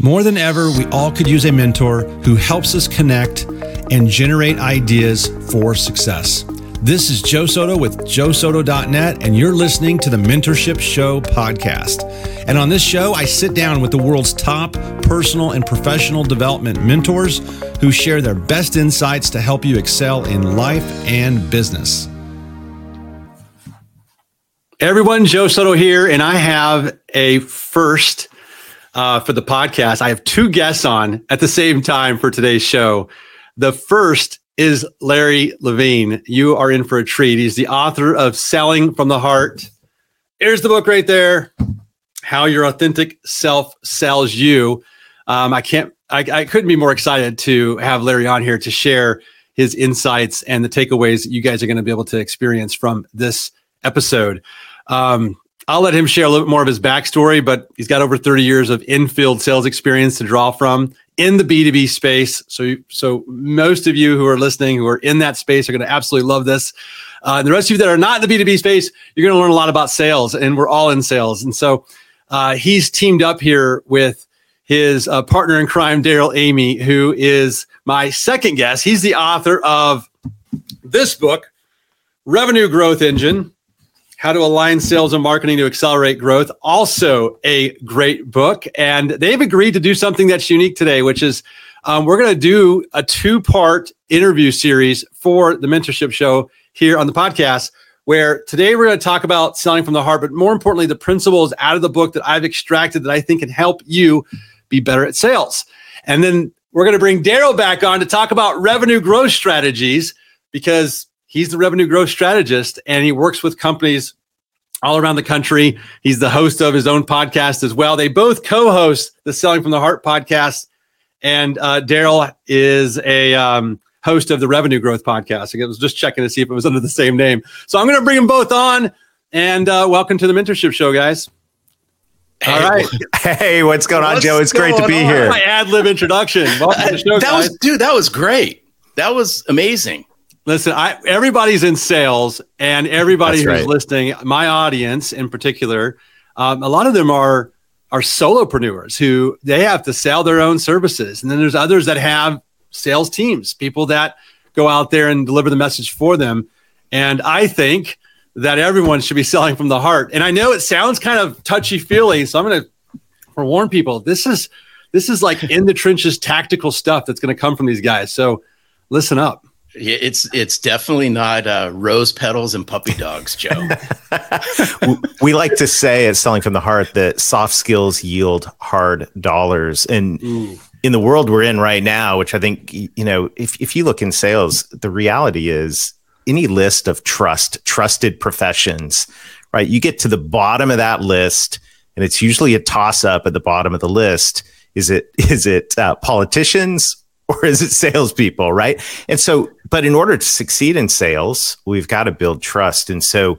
More than ever, we all could use a mentor who helps us connect and generate ideas for success. This is Joe Soto with joesoto.net, and you're listening to the Mentorship Show podcast. And on this show, I sit down with the world's top personal and professional development mentors who share their best insights to help you excel in life and business. Everyone, Joe Soto here, and I have a first uh, for the podcast. I have two guests on at the same time for today's show. The first is Larry Levine. You are in for a treat. He's the author of Selling from the Heart. Here's the book right there How Your Authentic Self Sells You. Um, I can't, I, I couldn't be more excited to have Larry on here to share his insights and the takeaways that you guys are going to be able to experience from this episode. Um, I'll let him share a little bit more of his backstory, but he's got over 30 years of in-field sales experience to draw from in the B2B space. So, so most of you who are listening, who are in that space, are going to absolutely love this. Uh, and the rest of you that are not in the B2B space, you're going to learn a lot about sales, and we're all in sales. And so, uh, he's teamed up here with his uh, partner in crime, Darrell Amy, who is my second guest. He's the author of this book, Revenue Growth Engine how to Align Sales and Marketing to Accelerate Growth. Also, a great book. And they've agreed to do something that's unique today, which is um, we're going to do a two part interview series for the Mentorship Show here on the podcast. Where today we're going to talk about selling from the heart, but more importantly, the principles out of the book that I've extracted that I think can help you be better at sales. And then we're going to bring Darrell back on to talk about revenue growth strategies because He's the revenue growth strategist and he works with companies all around the country. He's the host of his own podcast as well. They both co host the Selling from the Heart podcast. And uh, Darrell is a um, host of the Revenue Growth podcast. I was just checking to see if it was under the same name. So I'm going to bring them both on. And uh, welcome to the Mentorship Show, guys. Hey, All right. Hey, what's going what's on, Joe? It's great to be on? here. My ad lib introduction. Welcome to the show, that guys. was, dude, that was great. That was amazing. Listen, I, everybody's in sales, and everybody That's who's right. listening, my audience in particular, um, a lot of them are are solopreneurs who they have to sell their own services, and then there's others that have sales teams, people that go out there and deliver the message for them. And I think that everyone should be selling from the heart. And I know it sounds kind of touchy feely, so I'm going to forewarn people. This is this is like in the trenches tactical stuff that's going to come from these guys. So listen up. It's it's definitely not uh, rose petals and puppy dogs, Joe. we like to say at Selling from the Heart that soft skills yield hard dollars, and Ooh. in the world we're in right now, which I think you know, if if you look in sales, the reality is any list of trust, trusted professions, right? You get to the bottom of that list, and it's usually a toss up at the bottom of the list. Is it is it uh, politicians or is it salespeople, right? And so, but in order to succeed in sales, we've got to build trust. And so,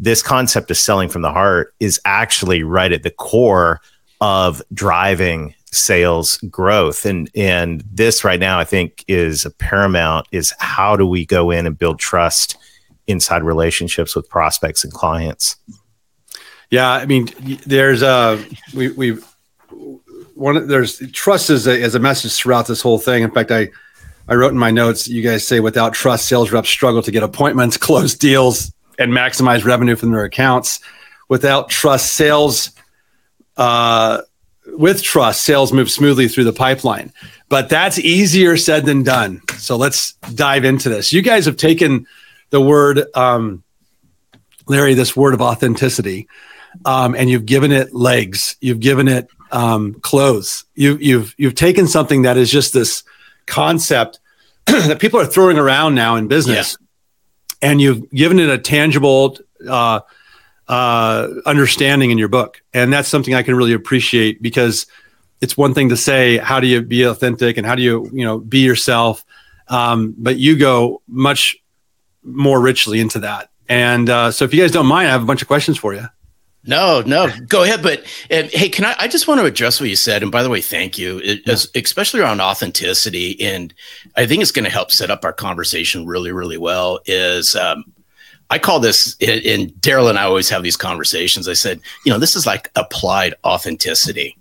this concept of selling from the heart is actually right at the core of driving sales growth and and this right now i think is a paramount is how do we go in and build trust inside relationships with prospects and clients yeah i mean there's uh we we one there's trust is a, is a message throughout this whole thing. In fact, I I wrote in my notes. You guys say without trust, sales reps struggle to get appointments, close deals, and maximize revenue from their accounts. Without trust, sales uh, with trust, sales move smoothly through the pipeline. But that's easier said than done. So let's dive into this. You guys have taken the word, um, Larry, this word of authenticity, um, and you've given it legs. You've given it um, clothes. You, you've you've taken something that is just this concept that people are throwing around now in business, yeah. and you've given it a tangible uh, uh, understanding in your book, and that's something I can really appreciate because it's one thing to say how do you be authentic and how do you you know be yourself, um, but you go much more richly into that. And uh, so, if you guys don't mind, I have a bunch of questions for you. No, no, go ahead. But uh, hey, can I? I just want to address what you said. And by the way, thank you, it, yeah. as, especially around authenticity. And I think it's going to help set up our conversation really, really well. Is um, I call this, and Darrell and I always have these conversations. I said, you know, this is like applied authenticity.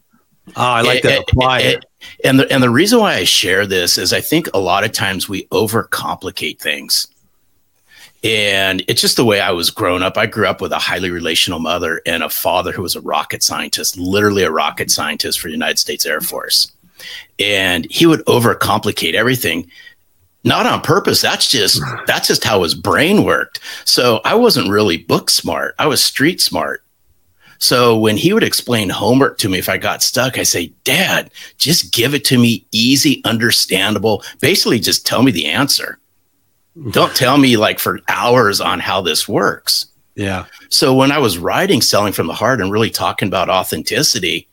Oh, I like that. Apply it. And the and the reason why I share this is I think a lot of times we overcomplicate things. And it's just the way I was grown up. I grew up with a highly relational mother and a father who was a rocket scientist, literally a rocket scientist for the United States Air Force. And he would overcomplicate everything not on purpose. That's just that's just how his brain worked. So i wasn't really book smart. I was street smart. So when he would explain homework to me if i got stuck i say dad just give it to me easy understandable. Basically just tell me the answer don't tell me like for hours on how this works yeah so when i was writing selling from the heart and really talking about authenticity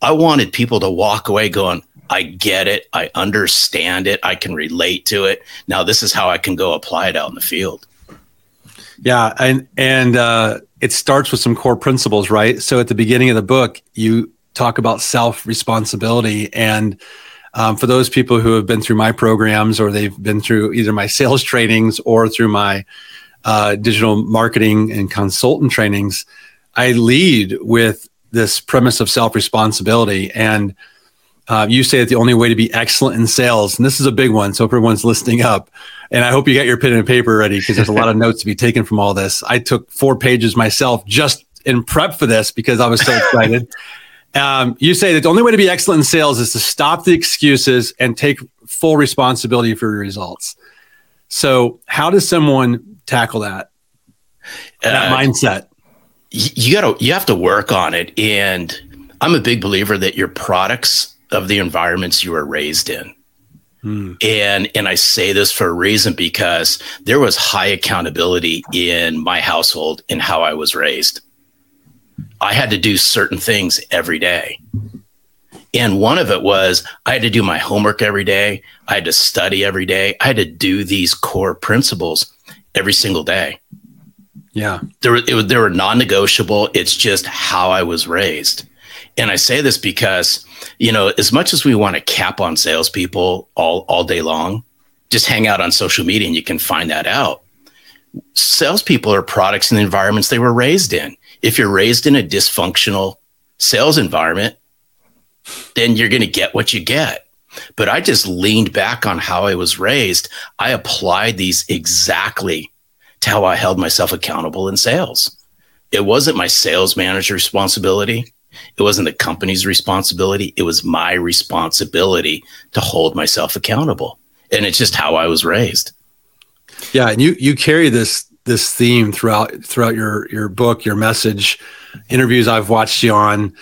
i wanted people to walk away going I get it. I understand it. I can relate to it. Now this is how I can go apply it out in the field. Yeah, and and uh, it starts with some core principles, right? So at the beginning of the book, you talk about self responsibility, and um, for those people who have been through my programs or they've been through either my sales trainings or through my uh, digital marketing and consultant trainings, I lead with this premise of self responsibility and uh, you say that the only way to be excellent in sales, and this is a big one, so everyone's listening up. And I hope you got your pen and paper ready because there's a lot of notes to be taken from all this. I took four pages myself just in prep for this because I was so excited. um, you say that the only way to be excellent in sales is to stop the excuses and take full responsibility for your results. So, how does someone tackle that? That uh, mindset. You got to you have to work on it, and I'm a big believer that your products of the environments you were raised in. Hmm. And and I say this for a reason because there was high accountability in my household in how I was raised. I had to do certain things every day. And one of it was I had to do my homework every day. I had to study every day. I had to do these core principles every single day. Yeah. There, it they were non negotiable. It's just how I was raised. And I say this because, you know, as much as we want to cap on salespeople all, all day long, just hang out on social media and you can find that out. Salespeople are products in the environments they were raised in. If you're raised in a dysfunctional sales environment, then you're going to get what you get. But I just leaned back on how I was raised. I applied these exactly to how I held myself accountable in sales. It wasn't my sales manager's responsibility. It wasn't the company's responsibility. It was my responsibility to hold myself accountable. And it's just how I was raised. Yeah. And you, you carry this, this theme throughout, throughout your, your book, your message, interviews I've watched you on.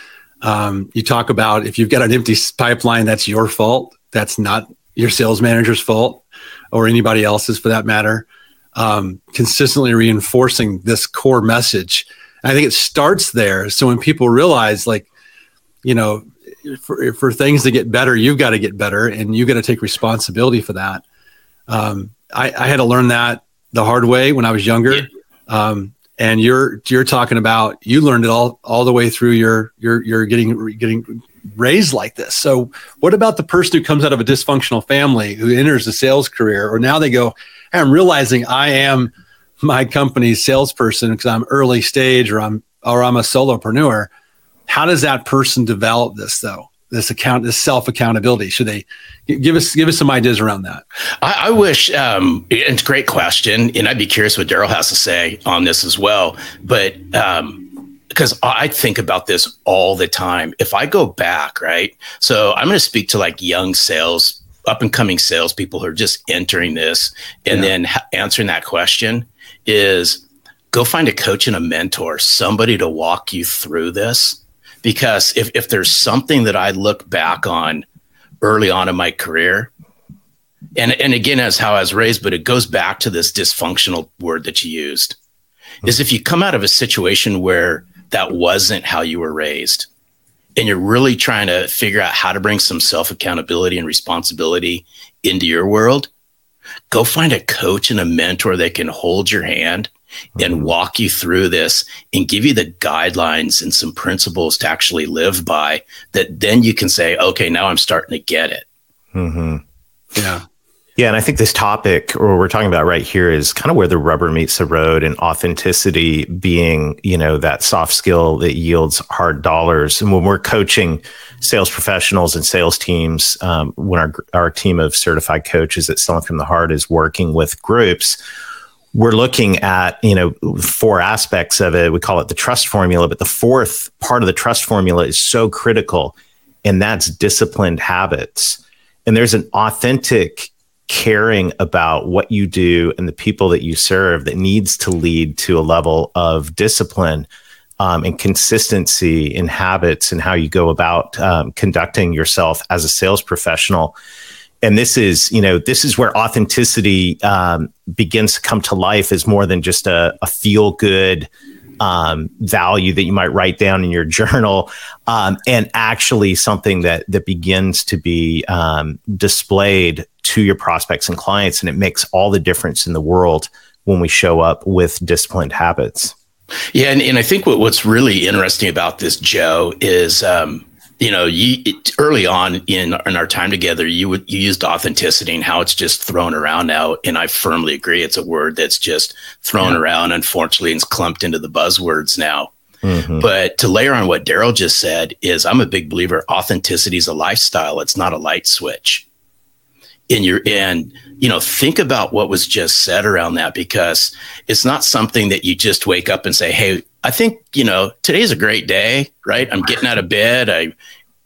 Um, you talk about if you've got an empty pipeline, that's your fault. That's not your sales manager's fault or anybody else's for that matter. Um, consistently reinforcing this core message I think it starts there. So when people realize, like, you know, for, for things to get better, you've got to get better and you got to take responsibility for that. Um, I, I, had to learn that the hard way when I was younger. Yeah. Um, and you're you're talking about you learned it all all the way through your your you're getting getting raised like this. So what about the person who comes out of a dysfunctional family who enters a sales career or now they go, hey, I'm realizing I am my company's salesperson because I'm early stage or I'm or I'm a solopreneur. How does that person develop this though? This account, this self accountability. Should they give us give us some ideas around that? I, I wish um, it's a great question, and I'd be curious what Darrell has to say on this as well. But um, because I think about this all the time. If I go back, right? So I'm going to speak to like young sales, up and coming salespeople who are just entering this and yeah. then ha- answering that question is go find a coach and a mentor, somebody to walk you through this. Because if, if there's something that I look back on early on in my career, and, and again, as how I was raised, but it goes back to this dysfunctional word that you used, is if you come out of a situation where that wasn't how you were raised, and you're really trying to figure out how to bring some self accountability and responsibility into your world, go find a coach and a mentor that can hold your hand and mm-hmm. walk you through this and give you the guidelines and some principles to actually live by that then you can say okay now i'm starting to get it mm-hmm. yeah Yeah, and I think this topic, or we're talking about right here, is kind of where the rubber meets the road, and authenticity being, you know, that soft skill that yields hard dollars. And when we're coaching sales professionals and sales teams, um, when our our team of certified coaches at Selling from the Heart is working with groups, we're looking at you know four aspects of it. We call it the trust formula, but the fourth part of the trust formula is so critical, and that's disciplined habits. And there's an authentic caring about what you do and the people that you serve that needs to lead to a level of discipline um, and consistency in habits and how you go about um, conducting yourself as a sales professional and this is you know this is where authenticity um, begins to come to life as more than just a, a feel good um, value that you might write down in your journal, um, and actually something that that begins to be um, displayed to your prospects and clients, and it makes all the difference in the world when we show up with disciplined habits. Yeah, and, and I think what, what's really interesting about this, Joe, is um, you know, you it, early on in in our time together, you would you used authenticity and how it's just thrown around now, and I firmly agree, it's a word that's just thrown yeah. around. Unfortunately, and it's clumped into the buzzwords now. Mm-hmm. But to layer on what Darrell just said is, I'm a big believer. Authenticity is a lifestyle; it's not a light switch. In your and you know, think about what was just said around that because it's not something that you just wake up and say, "Hey, I think, you know, today's a great day, right? I'm getting out of bed. I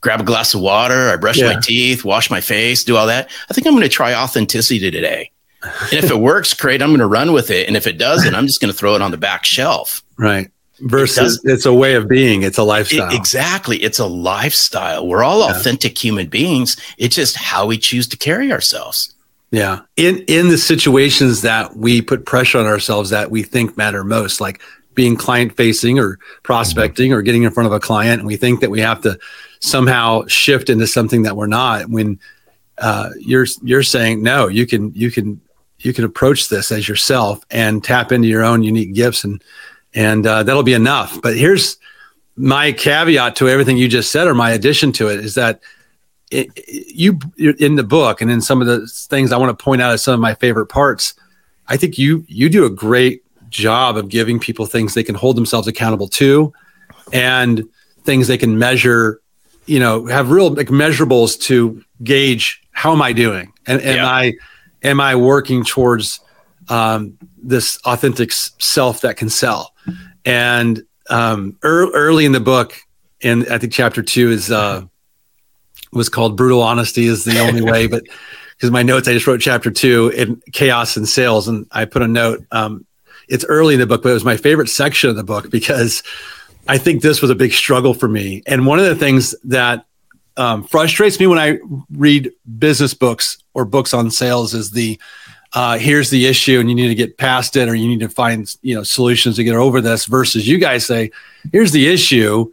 grab a glass of water. I brush yeah. my teeth, wash my face, do all that. I think I'm going to try authenticity today. and if it works, great. I'm going to run with it. And if it doesn't, I'm just going to throw it on the back shelf. Right. Versus it it's a way of being. It's a lifestyle. It, exactly. It's a lifestyle. We're all yeah. authentic human beings. It's just how we choose to carry ourselves. Yeah. In in the situations that we put pressure on ourselves that we think matter most, like being client facing or prospecting mm-hmm. or getting in front of a client and we think that we have to somehow shift into something that we're not when uh, you're you're saying no you can you can you can approach this as yourself and tap into your own unique gifts and and uh, that'll be enough but here's my caveat to everything you just said or my addition to it is that it, you in the book and in some of the things i want to point out as some of my favorite parts i think you you do a great job of giving people things they can hold themselves accountable to and things they can measure, you know, have real like measurables to gauge how am I doing? And am yeah. I am I working towards um, this authentic self that can sell? And um, er- early in the book, and I think chapter two is uh, was called "Brutal Honesty is the Only Way," but because my notes, I just wrote chapter two in chaos and sales, and I put a note. Um, it's early in the book, but it was my favorite section of the book because I think this was a big struggle for me. And one of the things that um, frustrates me when I read business books or books on sales is the uh, here's the issue and you need to get past it or you need to find you know solutions to get over this versus you guys say here's the issue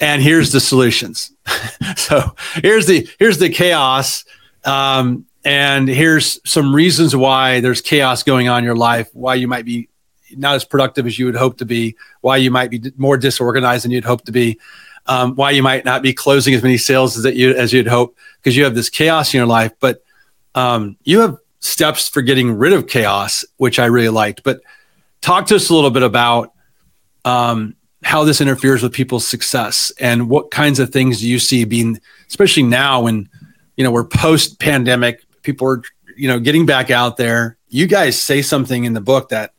and here's the solutions so here's the here's the chaos um, and here's some reasons why there's chaos going on in your life why you might be not as productive as you would hope to be, why you might be more disorganized than you'd hope to be, um, why you might not be closing as many sales as that you as you'd hope because you have this chaos in your life. But um, you have steps for getting rid of chaos, which I really liked. But talk to us a little bit about um, how this interferes with people's success and what kinds of things do you see being, especially now when you know we're post pandemic, people are you know getting back out there. You guys say something in the book that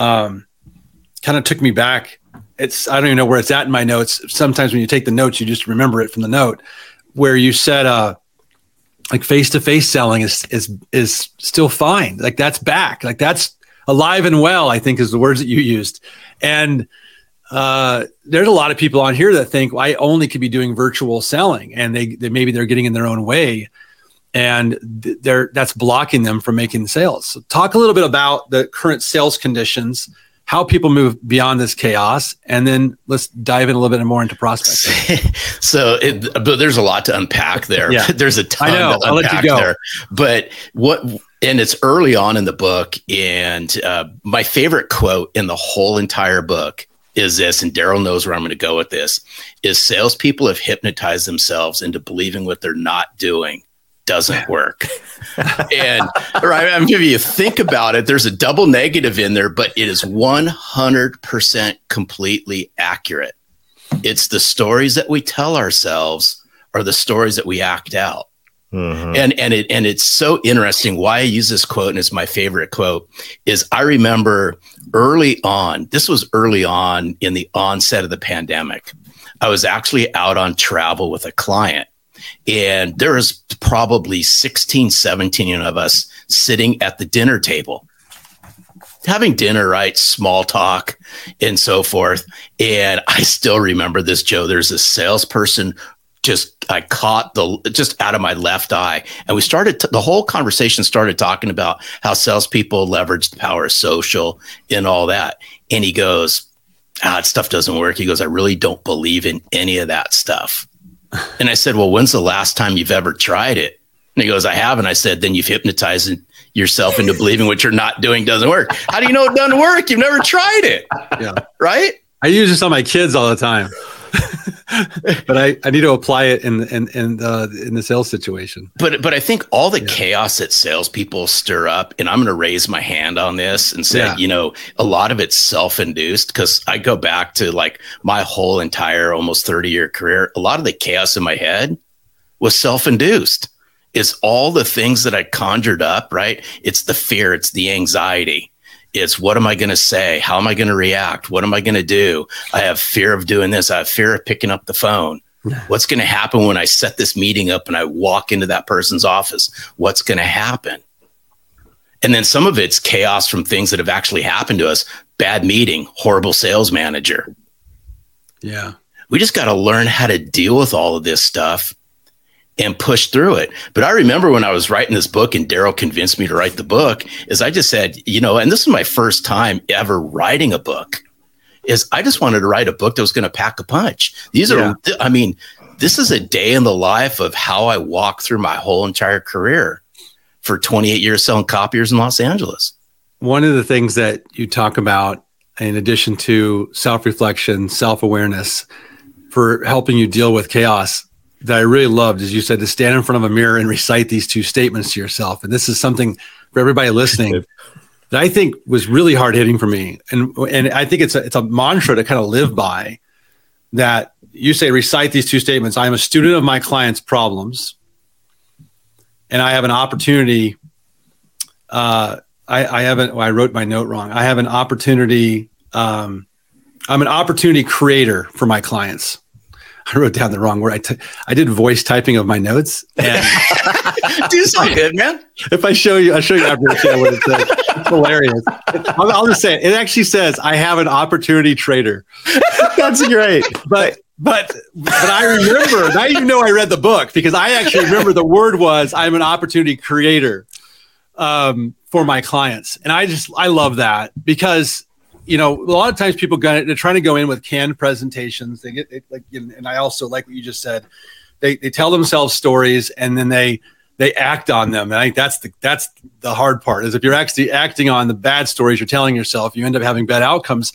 um, kind of took me back. It's I don't even know where it's at in my notes. Sometimes when you take the notes, you just remember it from the note where you said uh, like face to face selling is is is still fine. Like that's back. Like that's alive and well. I think is the words that you used. And uh, there's a lot of people on here that think well, I only could be doing virtual selling, and they, they maybe they're getting in their own way and they're that's blocking them from making sales. So talk a little bit about the current sales conditions, how people move beyond this chaos, and then let's dive in a little bit more into prospecting. so, it, but there's a lot to unpack there. Yeah. there's a ton I know. to unpack there. But what and it's early on in the book, and uh, my favorite quote in the whole entire book is this, and Darrell knows where I'm going to go with this: is salespeople have hypnotized themselves into believing what they're not doing doesn't work. and right, I mean, if you think about it, there's a double negative in there, but it is 100% completely accurate. It's the stories that we tell ourselves are the stories that we act out. Mm-hmm. And and it and it's so interesting. Why I use this quote and it's my favorite quote is I remember early on. This was early on in the onset of the pandemic. I was actually out on travel with a client, and there was probably 16, 17 of us sitting at the dinner table having dinner, right? Small talk and so forth. And I still remember this, Joe. There's a salesperson just I caught the just out of my left eye, and we started t- the whole conversation started talking about how salespeople leverage the power of social and all that. And he goes, "Ah, that stuff doesn't work." He goes, "I really don't believe in any of that stuff." And I said, "Well, when's the last time you've ever tried it?" And he goes, "I haven't." I said, "Then you've hypnotized yourself into believing what you're not doing doesn't work. How do you know it doesn't work? You've never tried it, yeah. right?" I use this on my kids all the time. but I, I need to apply it in in in, uh, in the sales situation. But but I think all the yeah. chaos that salespeople stir up, and I'm going to raise my hand on this and say, yeah. you know, a lot of it's self-induced because I go back to like my whole entire almost 30 year career. A lot of the chaos in my head was self-induced. It's all the things that I conjured up, right? It's the fear, it's the anxiety it's what am I going to say? How am I going to react? What am I going to do? I have fear of doing this. I have fear of picking up the phone. What's going to happen when I set this meeting up and I walk into that person's office? What's going to happen? And then some of it's chaos from things that have actually happened to us bad meeting, horrible sales manager. Yeah. We just got to learn how to deal with all of this stuff and push through it. But I remember when I was writing this book and Darrell convinced me to write the book, is I just said, you know, and this is my first time ever writing a book, is I just wanted to write a book that was going to pack a punch. These are, yeah. I mean, this is a day in the life of how I walk through my whole entire career for 28 years selling copiers in Los Angeles. One of the things that you talk about, in addition to self reflection, self awareness, for helping you deal with chaos that I really loved is you said to stand in front of a mirror and recite these two statements to yourself. And this is something for everybody listening that I think was really hard hitting for me. And and I think it's a it's a mantra to kind of live by that you say recite these two statements. I am a student of my client's problems. And I have an opportunity. Uh, I, I haven't. Well, I wrote my note wrong. I have an opportunity. Um, I'm an opportunity creator for my clients. I wrote down the wrong word. I, t- I did voice typing of my notes. And Do so good, man. If I show you, I'll show you after what it says. It's hilarious. I'll, I'll, just say it. It actually says, "I have an opportunity trader." That's great. But but but I remember. now you know I read the book because I actually remember the word was, "I'm an opportunity creator." Um, for my clients, and I just I love that because you know, a lot of times people go, they're trying to go in with canned presentations. They get like, and I also like what you just said. They they tell themselves stories and then they they act on them. And I think that's the that's the hard part. Is if you're actually acting on the bad stories you're telling yourself, you end up having bad outcomes.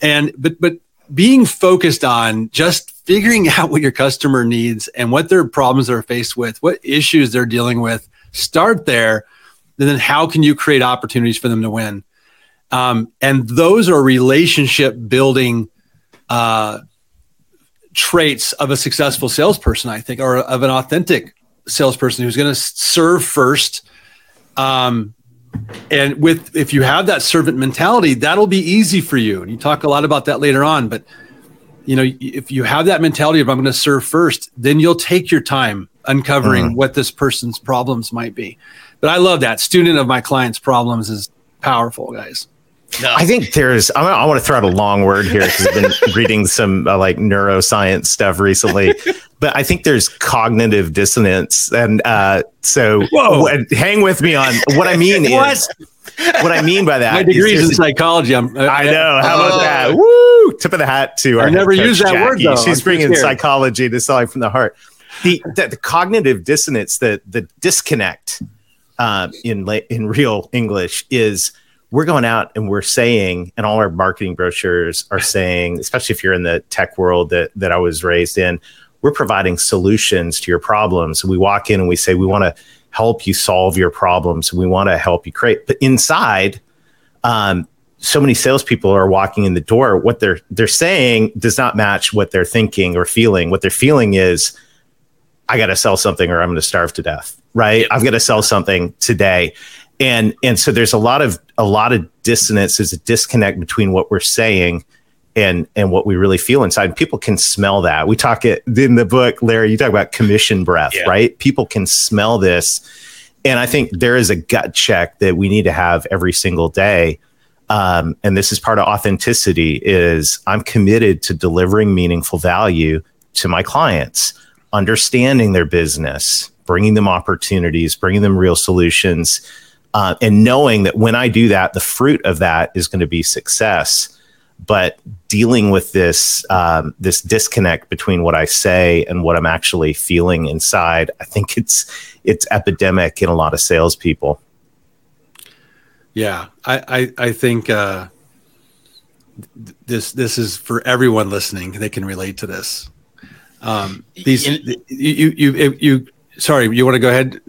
And but but being focused on just figuring out what your customer needs and what their problems they're faced with, what issues they're dealing with. Start there, and then how can you create opportunities for them to win? Um, and those are relationship building uh, traits of a successful salesperson, I think, or of an authentic salesperson who's going to serve first. Um, and with if you have that servant mentality, that'll be easy for you. And you talk a lot about that later on, but you know, if you have that mentality of I'm going to serve first, then you'll take your time uncovering mm-hmm. what this person's problems might be. But I love that student of my client's problems is powerful, guys. No. I think there's. I, I want to throw out a long word here because I've been reading some uh, like neuroscience stuff recently, but I think there's cognitive dissonance, and uh, so w- hang with me on what I mean what? is what I mean by that. My degree's in psychology. I'm, uh, I know. How about that? Woo! Tip of the hat to our. I never use that Jackie. word though. She's I'm bringing psychology to selling from the heart. The, the, the cognitive dissonance, the the disconnect uh, in in real English is we're going out and we're saying, and all our marketing brochures are saying, especially if you're in the tech world that that I was raised in, we're providing solutions to your problems. We walk in and we say, we want to help you solve your problems. We want to help you create. But inside, um, so many salespeople are walking in the door. What they're they're saying does not match what they're thinking or feeling. What they're feeling is, I got to sell something or I'm going to starve to death. Right? I've got to sell something today. And and so there's a lot of a lot of dissonance. There's a disconnect between what we're saying and and what we really feel inside. And people can smell that. We talk it in the book, Larry. You talk about commission breath, yeah. right? People can smell this, and I think there is a gut check that we need to have every single day um, and this is part of authenticity is i'm committed to delivering meaningful value to my clients understanding their business bringing them opportunities bringing them real solutions uh, and knowing that when i do that the fruit of that is going to be success but dealing with this um, this disconnect between what i say and what i'm actually feeling inside i think it's it's epidemic in a lot of salespeople yeah, I I, I think uh, this this is for everyone listening. They can relate to this. Um, these In, you you you. Sorry, you want to go ahead?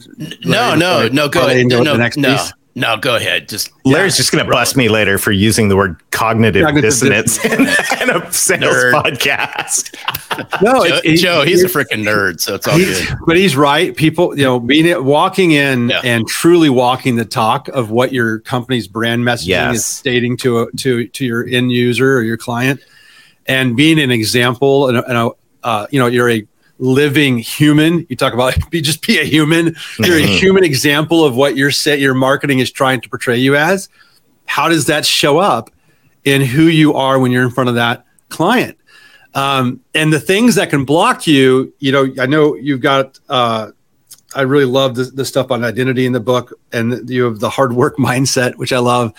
No, no, no. Go ahead. No, no, no. Piece? No, go ahead. Just Larry's yeah, just going to bust me later for using the word cognitive, cognitive dissonance in, in a sales nerd. podcast. no, Joe, it's, Joe he's a freaking nerd, so it's all good. But he's right. People, you know, being walking in yeah. and truly walking the talk of what your company's brand messaging yes. is stating to a, to to your end user or your client, and being an example and, a, and a, uh, you know, you're a living human. You talk about be just be a human. You're a mm-hmm. human example of what your set your marketing is trying to portray you as. How does that show up in who you are when you're in front of that client? Um, and the things that can block you, you know, I know you've got. Uh, I really love the, the stuff on identity in the book, and you have the hard work mindset, which I love.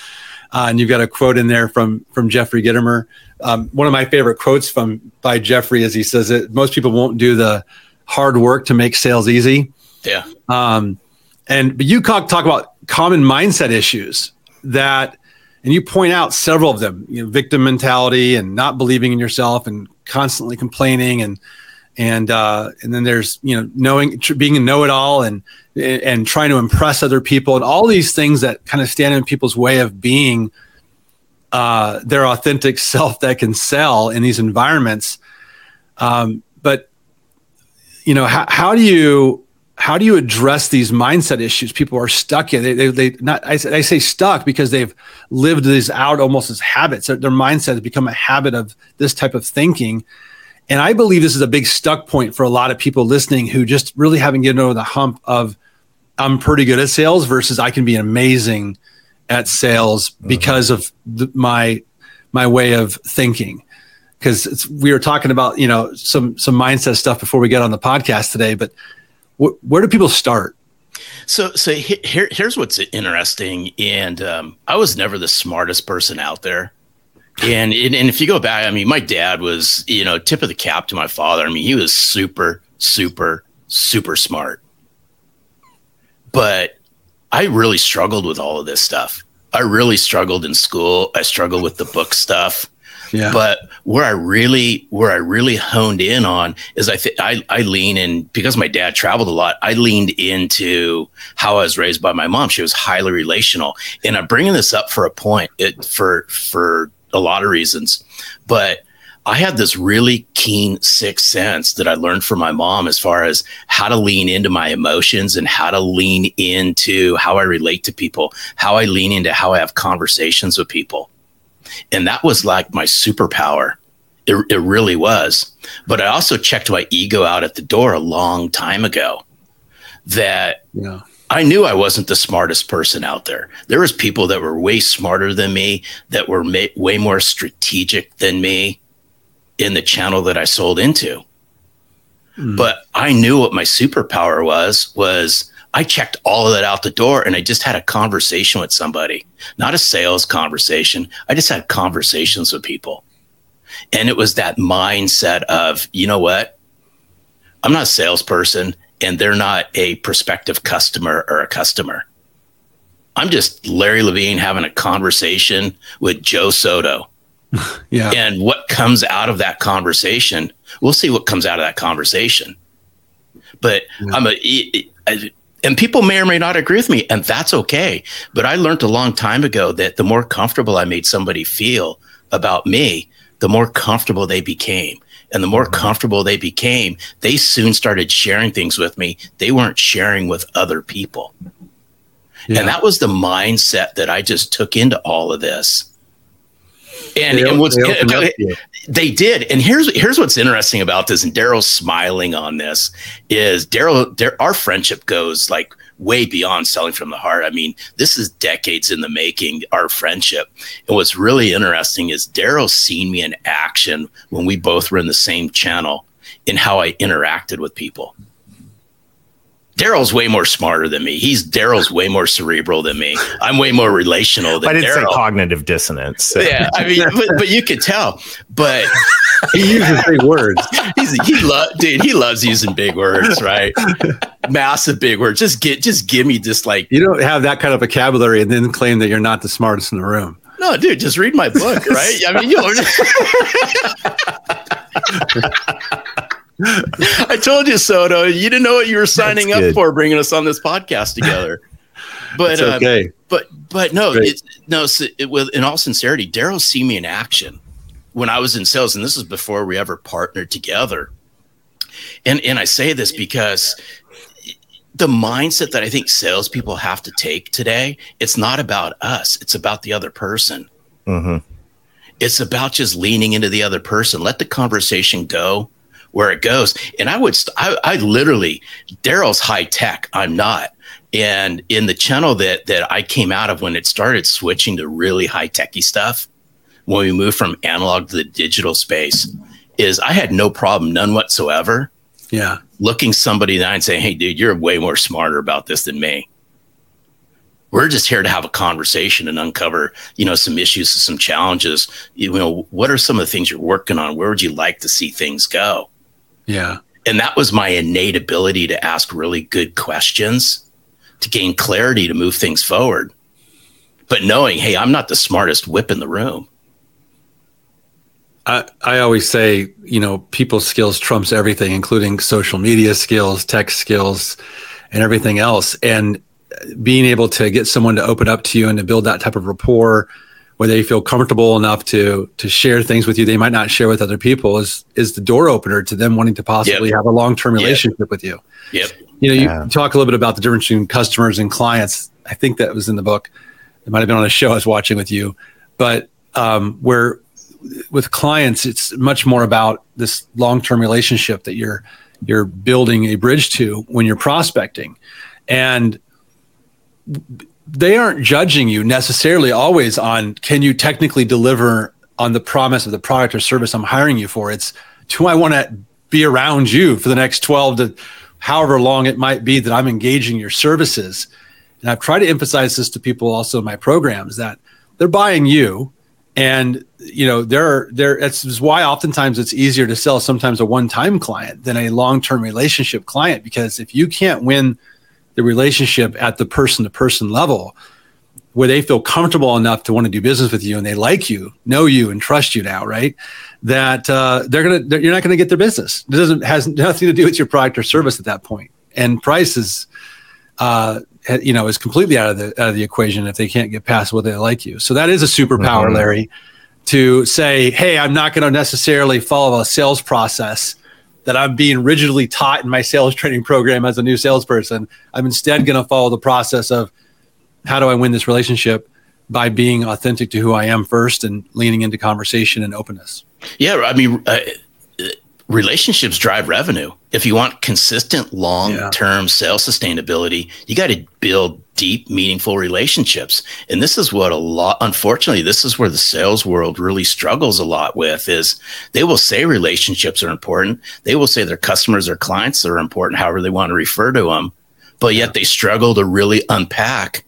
Uh, and you've got a quote in there from from Jeffrey Gitomer. Um, one of my favorite quotes from by Jeffrey is he says that most people won't do the hard work to make sales easy. Yeah. Um, and but you talk, talk about common mindset issues that, and you point out several of them. You know, victim mentality and not believing in yourself and constantly complaining and and uh, and then there's you know knowing being a know-it-all and and trying to impress other people and all these things that kind of stand in people's way of being uh, their authentic self that can sell in these environments. Um, but you know, how, how do you how do you address these mindset issues people are stuck in? They, they, they not I, I say stuck because they've lived these out almost as habits. Their, their mindset has become a habit of this type of thinking. And I believe this is a big stuck point for a lot of people listening who just really haven't gotten over the hump of I'm pretty good at sales versus I can be amazing at sales mm-hmm. because of the, my my way of thinking. Because we were talking about you know some some mindset stuff before we get on the podcast today, but wh- where do people start? So, so here, here's what's interesting. And um, I was never the smartest person out there. And, and and if you go back, I mean, my dad was, you know, tip of the cap to my father. I mean, he was super, super, super smart but I really struggled with all of this stuff. I really struggled in school. I struggled with the book stuff. Yeah. But where I really where I really honed in on is I think I I lean in because my dad traveled a lot. I leaned into how I was raised by my mom. She was highly relational, and I'm bringing this up for a point. It for for a lot of reasons, but I had this really keen sixth sense that I learned from my mom as far as how to lean into my emotions and how to lean into how I relate to people, how I lean into how I have conversations with people. And that was like my superpower. It, it really was. But I also checked my ego out at the door a long time ago that yeah. I knew I wasn't the smartest person out there. There was people that were way smarter than me, that were ma- way more strategic than me in the channel that I sold into. Mm. But I knew what my superpower was was I checked all of that out the door and I just had a conversation with somebody, not a sales conversation. I just had conversations with people. And it was that mindset of, you know what? I'm not a salesperson and they're not a prospective customer or a customer. I'm just Larry Levine having a conversation with Joe Soto yeah. And what comes out of that conversation, we'll see what comes out of that conversation. But yeah. I'm a, and people may or may not agree with me, and that's okay. But I learned a long time ago that the more comfortable I made somebody feel about me, the more comfortable they became. And the more mm-hmm. comfortable they became, they soon started sharing things with me they weren't sharing with other people. Yeah. And that was the mindset that I just took into all of this. And, they, and what's they, they, did. And here's here's what's interesting about this, and Darrell's smiling on this, is Darrell our friendship goes like way beyond selling from the heart. I mean, this is decades in the making, our friendship. And what's really interesting is Darrell's seen me in action when we both were in the same channel in how I interacted with people. Darrell's way more smarter than me. He's Darrell's way more cerebral than me. I'm way more relational than I didn't say cognitive dissonance. So. Yeah, I mean, but, but, you could tell. But he uses big words. He's he lo- dude. He loves using big words, right? Massive big words. Just get, just give me just like you don't have that kind of vocabulary and then claim that you're not the smartest in the room. No, dude, just read my book, right? I mean, you. I told you, Soto. You didn't know what you were signing up for, bringing us on this podcast together. But uh, okay. but but no, it's, no. So it, with in all sincerity, Darrell see me in action when I was in sales, and this is before we ever partnered together. And and I say this because the mindset that I think salespeople have to take today, it's not about us; it's about the other person. Mm-hmm. It's about just leaning into the other person. Let the conversation go where it goes. And I would, st- I, I literally, Darrell's high tech. I'm not. And in the channel that that I came out of when it started switching to really high techy stuff, when we moved from analog to the digital space, is I had no problem, none whatsoever. Yeah. Looking somebody down and saying, Hey, dude, you're way more smarter about this than me. We're just here to have a conversation and uncover, you know, some issues, some challenges. You know, what are some of the things you're working on? Where would you like to see things go? Yeah. And that was my innate ability to ask really good questions to gain clarity to move things forward. But knowing, hey, I'm not the smartest whip in the room. I, I always say, you know, people's skills trumps everything, including social media skills, tech skills, and everything else. And being able to get someone to open up to you and to build that type of rapport where they feel comfortable enough to to share things with you they might not share with other people is is the door opener to them wanting to possibly yep. have a long-term relationship yep. with you. Yep. You know, you yeah. talk a little bit about the difference between customers and clients. I think that was in the book. It might have been on a show I was watching with you, but um, where with clients, it's much more about this long-term relationship that you're you're building a bridge to when you're prospecting, and they aren't judging you necessarily always on can you technically deliver on the promise of the product or service I'm hiring you for. It's do I want to be around you for the next 12 to however long it might be that I'm engaging your services. And I've tried to emphasize this to people also in my programs that they're buying you and you know they're it's why oftentimes it's easier to sell sometimes a one-time client than a long-term relationship client because if you can't win the relationship at the person to person level where they feel comfortable enough to want to do business with you and they like you, know you, and trust you now, right? That uh, they're gonna, they're, you're not gonna get their business. It doesn't has nothing to do with your product or service at that point. And price is, uh, you know, is completely out of the out of the equation if they can't get past whether they like you. So that is a superpower, mm-hmm. Larry, to say, hey, I'm not going to necessarily follow a sales process that I'm being rigidly taught in my sales training program as a new salesperson. I'm instead going to follow the process of how do I win this relationship by being authentic to who I am first and leaning into conversation and openness. Yeah, I mean, uh, relationships drive revenue. If you want consistent long term yeah. sales sustainability, you got to build deep, meaningful relationships. And this is what a lot, unfortunately, this is where the sales world really struggles a lot with is they will say relationships are important. They will say their customers or clients are important, however they want to refer to them. But yet they struggle to really unpack,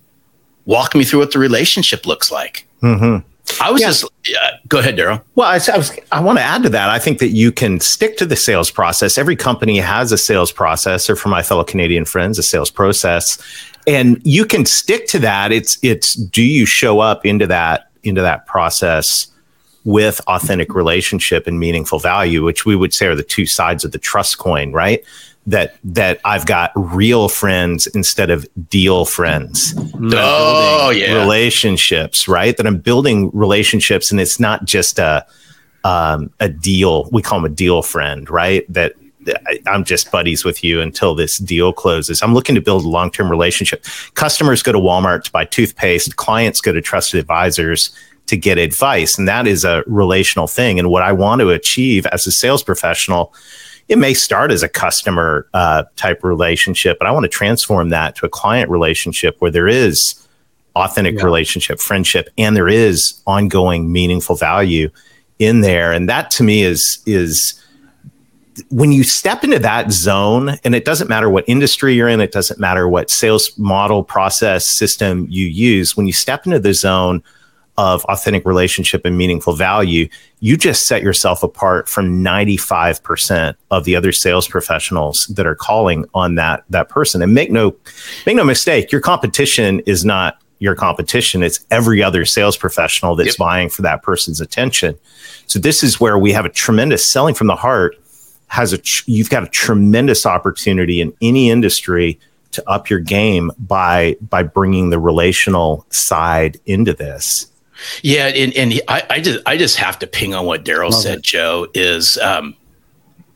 walk me through what the relationship looks like. Mm-hmm. I was yeah. just yeah, go ahead, Darrell. Well, I, I, was I want to add to that. I think that you can stick to the sales process. Every company has a sales process, or for my fellow Canadian friends, a sales process, and you can stick to that. It's it's do you show up into that into that process with authentic relationship and meaningful value, which we would say are the two sides of the trust coin, right? That that I've got real friends instead of deal friends. Oh yeah, relationships, right? That I'm building relationships, and it's not just a um, a deal. We call them a deal friend, right? That I'm just buddies with you until this deal closes. I'm looking to build a long term relationship. Customers go to Walmart to buy toothpaste, clients go to trusted advisors to get advice. And that is a relational thing. And what I want to achieve as a sales professional, it may start as a customer uh, type relationship, but I want to transform that to a client relationship where there is authentic yeah. relationship, friendship, and there is ongoing meaningful value in there. And that to me is is when you step into that zone, and it doesn't matter what industry you're in, it doesn't matter what sales model, process, system you use, when you step into the zone of authentic relationship and meaningful value, you just set yourself apart from 95% of the other sales professionals that are calling on that that person. And make no make no mistake, your competition is not your competition. It's every other sales professional that's yep. vying for that person's attention. So this is where we have a tremendous selling from the heart has a tr- you've got a tremendous opportunity in any industry to up your game by by bringing the relational side into this. Yeah, and, and I, I just I just have to ping on what Darrell said, it. Joe, is um,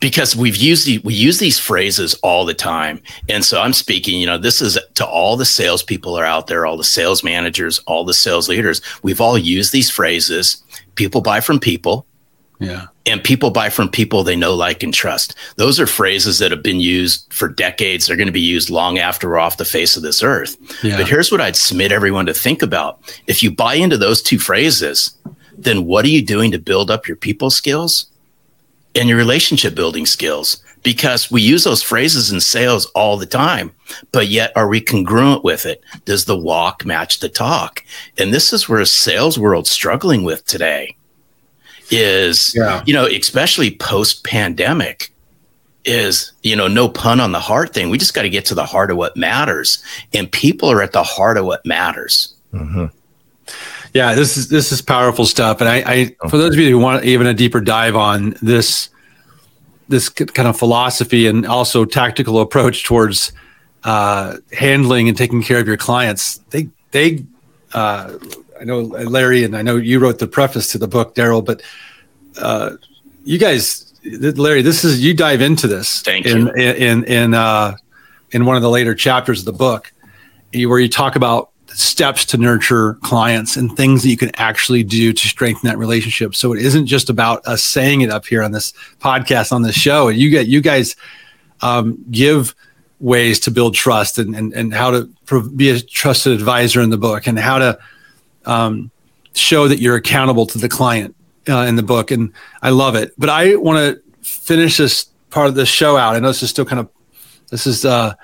because we've used the, we use these phrases all the time, and so I'm speaking. You know, this is to all the salespeople are out there, all the sales managers, all the sales leaders. We've all used these phrases. People buy from people. Yeah. And people buy from people they know, like, and trust. Those are phrases that have been used for decades. They're going to be used long after we're off the face of this earth. Yeah. But here's what I'd submit everyone to think about. If you buy into those two phrases, then what are you doing to build up your people skills and your relationship building skills? Because we use those phrases in sales all the time, but yet are we congruent with it? Does the walk match the talk? And this is where a sales world's struggling with today is, yeah. you know, especially post pandemic, is, you know, no pun on the heart thing. We just got to get to the heart of what matters. And people are at the heart of what matters. Mm-hmm. Yeah, this is this is powerful stuff. And I, I, for those of you who want even a deeper dive on this, this kind of philosophy and also tactical approach towards uh, handling and taking care of your clients, they they uh, I know Larry and I know you wrote the preface to the book, Darrell, but uh, you guys, Larry, this is you dive into this. Thank in, you. In in in, uh, in one of the later chapters of the book, where you talk about steps to nurture clients and things that you can actually do to strengthen that relationship. So it isn't just about us saying it up here on this podcast on this show. And you get you guys um, give ways to build trust and, and, and how to be a trusted advisor in the book and how to um, show that you're accountable to the client uh, in the book, and I love it. But I want to finish this part of the show out. I know this is still kind of this is uh,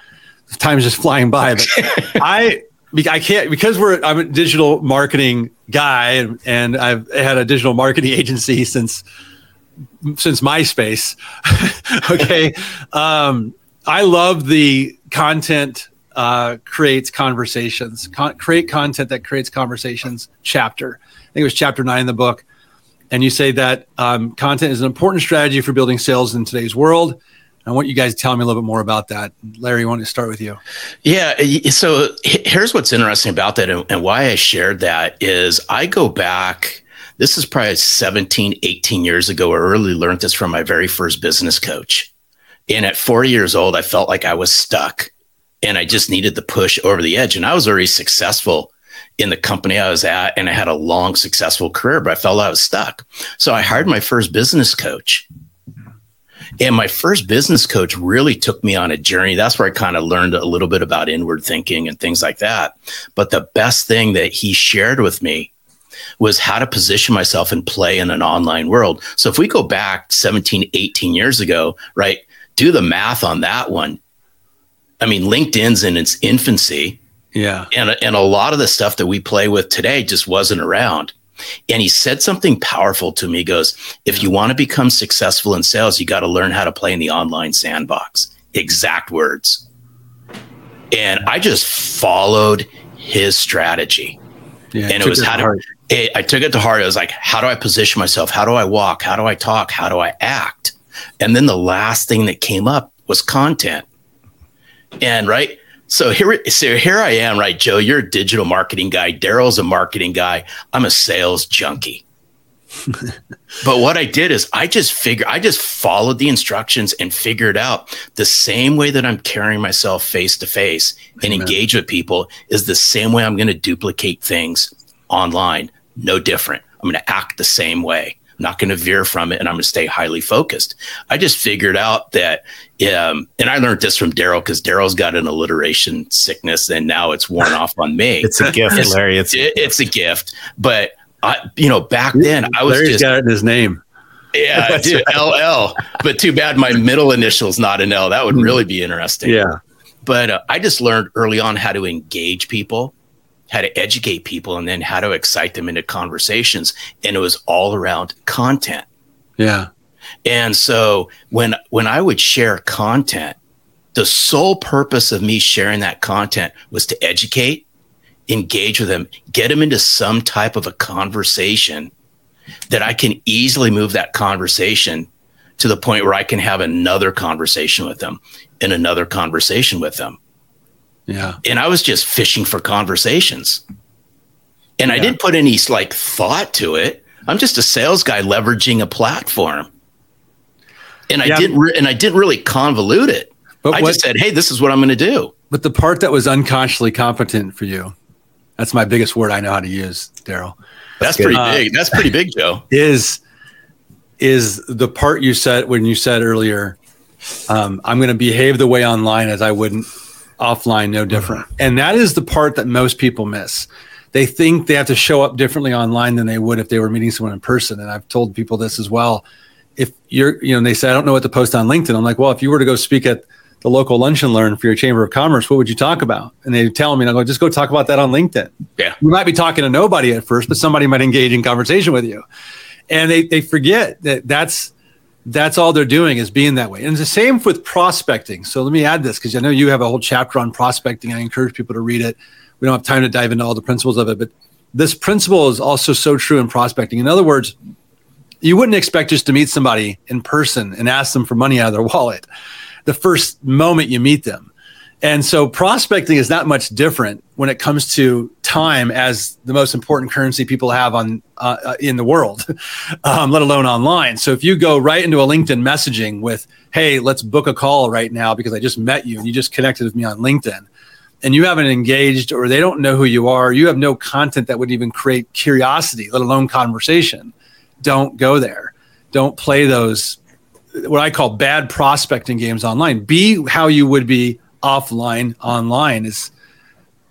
time's just flying by, but I I can't because we're I'm a digital marketing guy and, and I've had a digital marketing agency since since MySpace. okay, um, I love the content uh, creates conversations. Con- create content that creates conversations. Chapter. I think it was chapter nine in the book, and you say that um, content is an important strategy for building sales in today's world. I want you guys to tell me a little bit more about that. Larry, I want to start with you. Yeah. So here's what's interesting about that and, and why I shared that is I go back, this is probably 17, 18 years ago, I early learned this from my very first business coach. And at 40 years old, I felt like I was stuck and I just needed the push over the edge. And I was already successful in the company I was at, and I had a long, successful career, but I felt I was stuck. So I hired my first business coach. And my first business coach really took me on a journey. That's where I kind of learned a little bit about inward thinking and things like that. But the best thing that he shared with me was how to position myself and play in an online world. So if we go back 17, 18 years ago, right, do the math on that one. I mean, LinkedIn's in its infancy. Yeah. And, and a lot of the stuff that we play with today just wasn't around. And he said something powerful to me. He goes, if you want to become successful in sales, you got to learn how to play in the online sandbox. Exact words. And I just followed his strategy. Yeah, and it was how it, I took it to heart. I was like, how do I position myself? How do I walk? How do I talk? How do I act? And then the last thing that came up was content. And right, so here, so here I am, right, Joe? You're a digital marketing guy. Darrell's a marketing guy. I'm a sales junkie. but what I did is I just figured, I just followed the instructions and figured out the same way that I'm carrying myself face to face and engage with people is the same way I'm going to duplicate things online. No different. I'm going to act the same way. I'm not going to veer from it and I'm going to stay highly focused. I just figured out that, um, and I learned this from Darrell because Darrell's got an alliteration sickness and now it's worn off on me. It's a gift, it's, Larry. It's, it, it's a gift. But, I, you know, back then I was Larry's just. got it in his name. Yeah, dude, LL. But too bad my middle initial's not an L. That would really be interesting. Yeah. But uh, I just learned early on how to engage people how to educate people and then how to excite them into conversations. And it was all around content. Yeah. And so when when i would share content the sole purpose of me sharing that content was to educate engage with them get them into some type of a conversation that i can easily move that conversation to the point where i can have another conversation with them and another conversation with them yeah. And I was just fishing for conversations. And yeah. I didn't put any like thought to it. I'm just a sales guy leveraging a platform. And I yeah. didn't re- and I didn't really convolute it. But I what, just said, "Hey, this is what I'm going to do." But the part that was unconsciously competent for you, that's my biggest word I know how to use, Darrell. That's, that's pretty uh, big. That's pretty big, Joe. Is is the part you said when you said earlier, um, I'm going to behave the way online as I wouldn't offline no different. Uh-huh. And that is the part that most people miss. They think they have to show up differently online than they would if they were meeting someone in person. And I've told people this as well. If you're, you know, they say, I don't know what to post on LinkedIn. I'm like, well, if you were to go speak at the local lunch and learn for your chamber of commerce, what would you talk about? And they tell me, and I go, just go talk about that on LinkedIn. Yeah. You might be talking to nobody at first, but somebody might engage in conversation with you. And they, they forget that that's that's all they're doing is being that way. And it's the same with prospecting. So let me add this because I know you have a whole chapter on prospecting. I encourage people to read it. We don't have time to dive into all the principles of it, but this principle is also so true in prospecting. In other words, you wouldn't expect just to meet somebody in person and ask them for money out of their wallet the first moment you meet them. And so prospecting is not much different when it comes to time as the most important currency people have on uh, uh in the world, um, let alone online. So if you go right into a LinkedIn messaging with, "Hey, let's book a call right now because I just met you and you just connected with me on LinkedIn," and you haven't engaged or they don't know who you are, you have no content that would even create curiosity, let alone conversation. Don't go there. Don't play those what I call bad prospecting games online. Be how you would be offline online is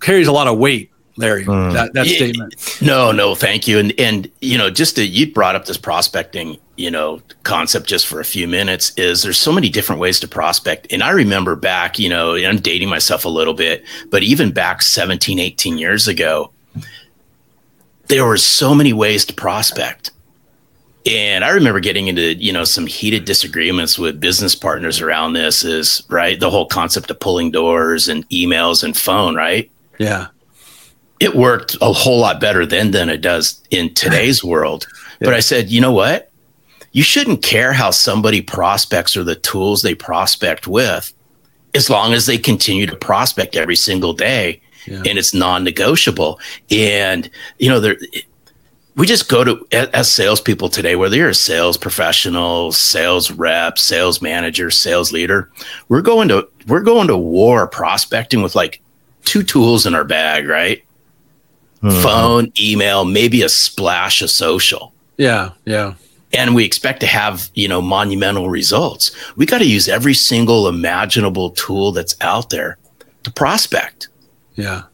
carries a lot of weight Larry, mm. that, that yeah, statement. No, no, thank you. And and you know, just to, you brought up this prospecting, you know, concept just for a few minutes is there's so many different ways to prospect. And I remember back, you know, I'm dating myself a little bit, but even back 17, 18 years ago, there were so many ways to prospect. And I remember getting into, you know, some heated disagreements with business partners around this is right. The whole concept of pulling doors and emails and phone, right? Yeah. It worked a whole lot better then than it does in today's world. Yeah. But I said, you know what? You shouldn't care how somebody prospects or the tools they prospect with, as long as they continue to prospect every single day yeah. and it's non-negotiable. And you know, there we just go to as salespeople today, whether you're a sales professional, sales rep, sales manager, sales leader, we're going to we're going to war prospecting with like two tools in our bag, right? Mm-hmm. Phone, email, maybe a splash of social. Yeah, yeah. And we expect to have, you know, monumental results. We got to use every single imaginable tool that's out there to prospect. Yeah.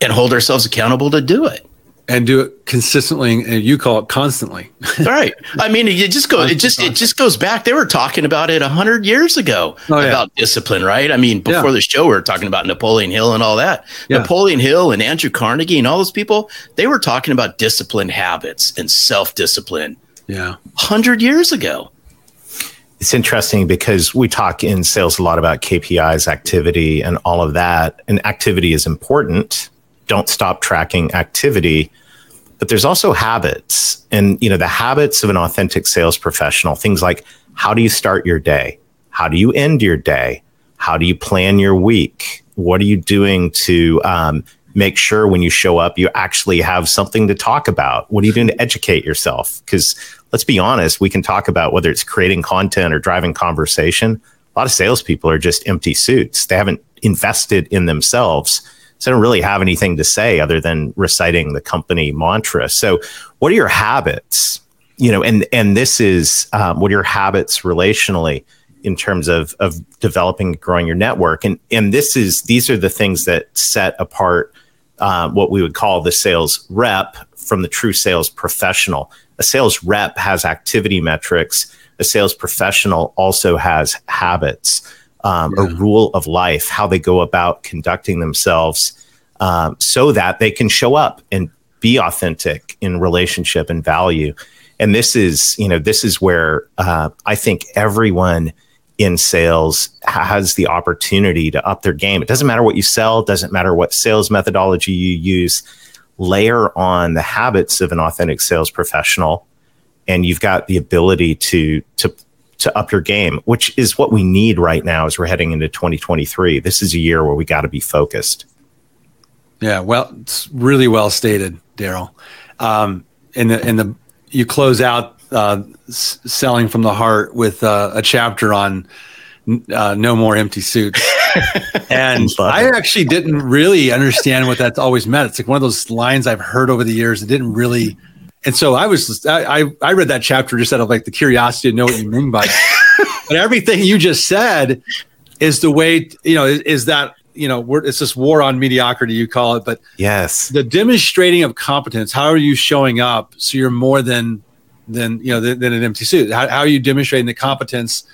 And hold ourselves accountable to do it and do it consistently and you call it constantly right i mean it just goes it just it just goes back they were talking about it 100 years ago oh, yeah. about discipline right i mean before yeah. the show we were talking about napoleon hill and all that yeah. napoleon hill and andrew carnegie and all those people they were talking about discipline habits and self-discipline yeah 100 years ago it's interesting because we talk in sales a lot about KPIs, activity, and all of that. And activity is important don't stop tracking activity. But there's also habits and you know the habits of an authentic sales professional things like how do you start your day? How do you end your day? How do you plan your week? What are you doing to um, make sure when you show up you actually have something to talk about? What are you doing to educate yourself? Because let's be honest we can talk about whether it's creating content or driving conversation. A lot of salespeople are just empty suits. They haven't invested in themselves so I don't really have anything to say other than reciting the company mantra. So, what are your habits? You know, and and this is um, what are your habits relationally in terms of of developing, growing your network, and and this is these are the things that set apart uh, what we would call the sales rep from the true sales professional. A sales rep has activity metrics. A sales professional also has habits um, yeah. a rule of life, how they go about conducting themselves, um, so that they can show up and be authentic in relationship and value. And this is, you know, this is where uh, I think everyone in sales has the opportunity to up their game. It doesn't matter what you sell, doesn't matter what sales methodology you use. Layer on the habits of an authentic sales professional, and you've got the ability to to to up your game, which is what we need right now as we're heading into 2023. This is a year where we got to be focused. Yeah, well, it's really well stated, Darrell. Um, in the in the you close out uh, s- selling from the heart with uh, a chapter on uh, no more empty suits. and I actually didn't really understand what that's always meant. It's like one of those lines I've heard over the years. It didn't really and so I was I I read that chapter just out of like the curiosity to know what you mean by it. but everything you just said is the way you know is, is that you know it's this war on mediocrity you call it but yes the demonstrating of competence how are you showing up so you're more than than you know than, than an empty suit how, how, are you demonstrating the competence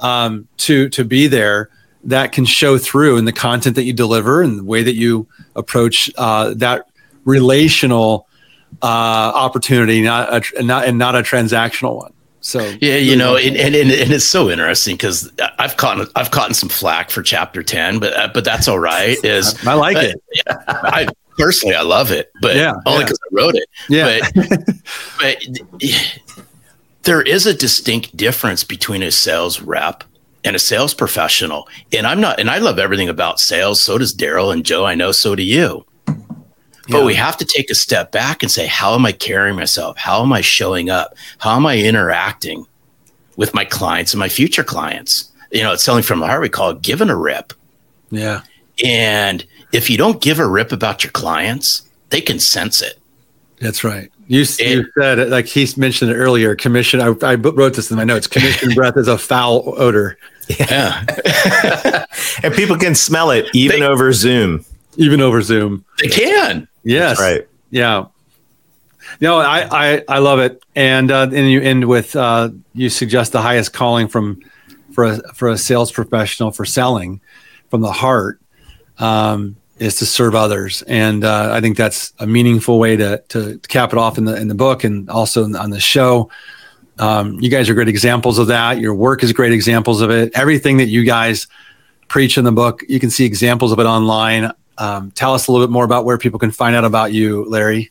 um, to to be there that can show through in the content that you deliver and the way that you approach uh, that relational uh, opportunity, not a, not and not a transactional one. So yeah, you know, and, and, and, it's so interesting because I've caught I've caught some flack for chapter ten, but uh, but that's all right. Is I like uh, it. I personally I love it, but yeah, only because yeah. I wrote it. Yeah, but, but there is a distinct difference between a sales rep and a sales professional. And I'm not, and I love everything about sales. So does Darrell and Joe. I know so do you. But we have to take a step back and say, how am I carrying myself? How am I showing up? How am I interacting with my clients and my future clients? You know, it's selling from the heart. We call it giving a rip. Yeah. And if you don't give a rip about your clients, they can sense it. That's right. You, you said it like he mentioned it earlier. Commission. I, I wrote this in my notes. Commission breath is a foul odor. Yeah. and people can smell it even they, over Zoom. Even over Zoom. They can. Yes. That's right. Yeah. No, I, I, I love it. And, uh, and you end with, uh, you suggest the highest calling from, for a, for a sales professional for selling from the heart, um, is to serve others. And, uh, I think that's a meaningful way to, to, cap it off in the, in the book and also on the show. Um, you guys are great examples of that. Your work is great examples of it. Everything that you guys preach in the book, you can see examples of it online. Um, tell us a little bit more about where people can find out about you, Larry.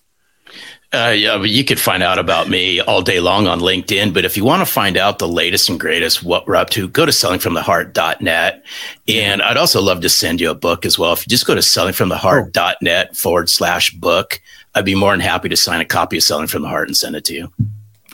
Uh, yeah, but you could find out about me all day long on LinkedIn. But if you want to find out the latest and greatest, what we're up to, go to sellingfromtheheart.net. And I'd also love to send you a book as well. If you just go to sellingfromtheheart.net forward slash book, I'd be more than happy to sign a copy of Selling from the Heart and send it to you.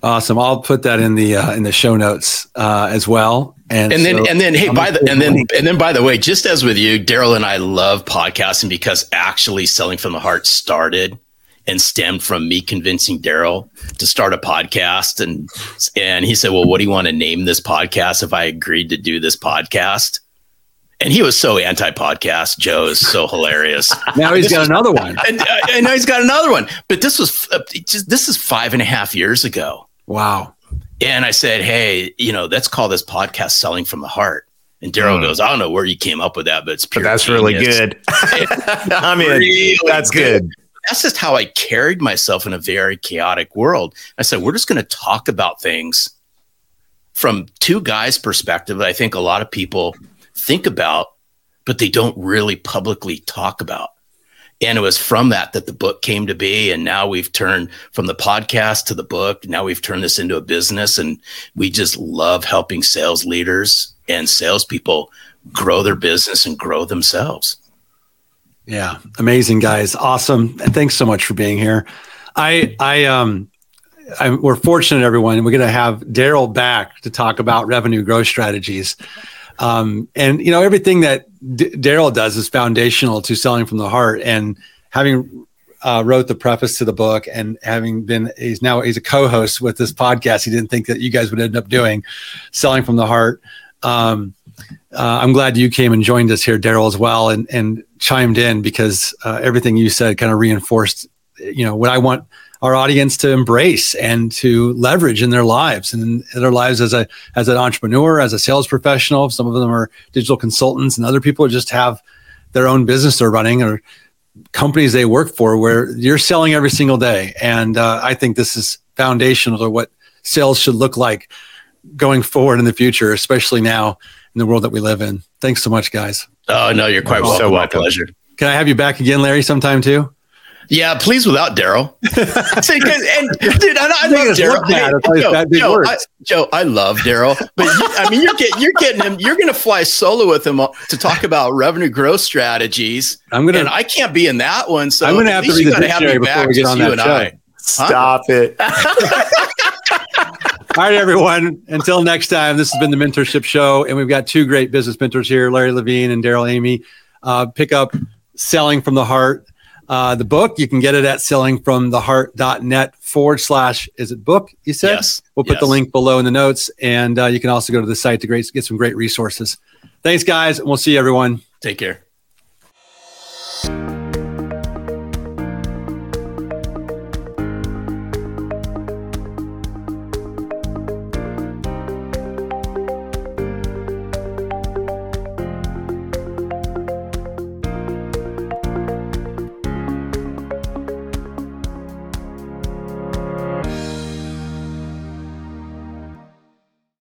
Awesome. I'll put that in the uh, in the show notes uh, as well. And, and then and then hey I'm by the and then and then by the way, just as with you, Darrell and I love podcasting because actually selling from the heart started and stemmed from me convincing Darrell to start a podcast and and he said, "Well, what do you want to name this podcast if I agreed to do this podcast?" And he was so anti-podcast. Joe is so hilarious. now he's got another one, and, uh, and, now he's got another one. But this was uh, just, this is five and a half years ago. Wow. And I said, Hey, you know, let's call this podcast Selling from the Heart. And Darrell mm. goes, I don't know where you came up with that, but it's pure. But that's genius. really good. I mean, really that's good. good. That's just how I carried myself in a very chaotic world. I said, we're just going to talk about things from two guys' perspective that I think a lot of people think about, but they don't really publicly talk about. And it was from that that the book came to be. And now we've turned from the podcast to the book. Now we've turned this into a business. And we just love helping sales leaders and salespeople grow their business and grow themselves. Yeah, amazing guys, awesome, and thanks so much for being here. I, I, um, I, we're fortunate, everyone. We're going to have Darrell back to talk about revenue growth strategies. Um, and you know, everything that D- Darrell does is foundational to selling from the heart. And having uh, wrote the preface to the book, and having been he's now he's a co-host with this podcast. He didn't think that you guys would end up doing selling from the heart. Um, uh, I'm glad you came and joined us here, Darrell, as well, and and chimed in because uh, everything you said kind of reinforced, you know, what I want our audience to embrace and to leverage in their lives and in their lives as a as an entrepreneur, as a sales professional. Some of them are digital consultants, and other people just have their own business they're running or companies they work for where you're selling every single day. And uh, I think this is foundational to what sales should look like going forward in the future, especially now in the world that we live in. Thanks so much, guys. Oh no, you're quite welcome. So welcome. My pleasure. Can I have you back again, Larry, sometime too? Yeah, please without Darrell. and dude, I, I love Darrell. Hey, Joe, Joe, I, Joe, I love Darrell, but you, I mean, you're getting you're getting him. You're going to fly solo with him to talk about revenue growth strategities. I'm gonna, and I can't be in that one. So I'm going to have to read the dictionary before we get on that show. Stop huh? it. All right, everyone. Until next time, this has been the Mentorship Show, and we've got two great business mentors here, Larry Levine and Darrell Amy. Uh, pick up Selling from the Heart. Uh, the book, you can get it at sellingfromtheheart.net forward slash, is it book? You said? Yes. We'll put yes. the link below in the notes. And uh, you can also go to the site to great, get some great resources. Thanks, guys. And we'll see you, everyone. Take care.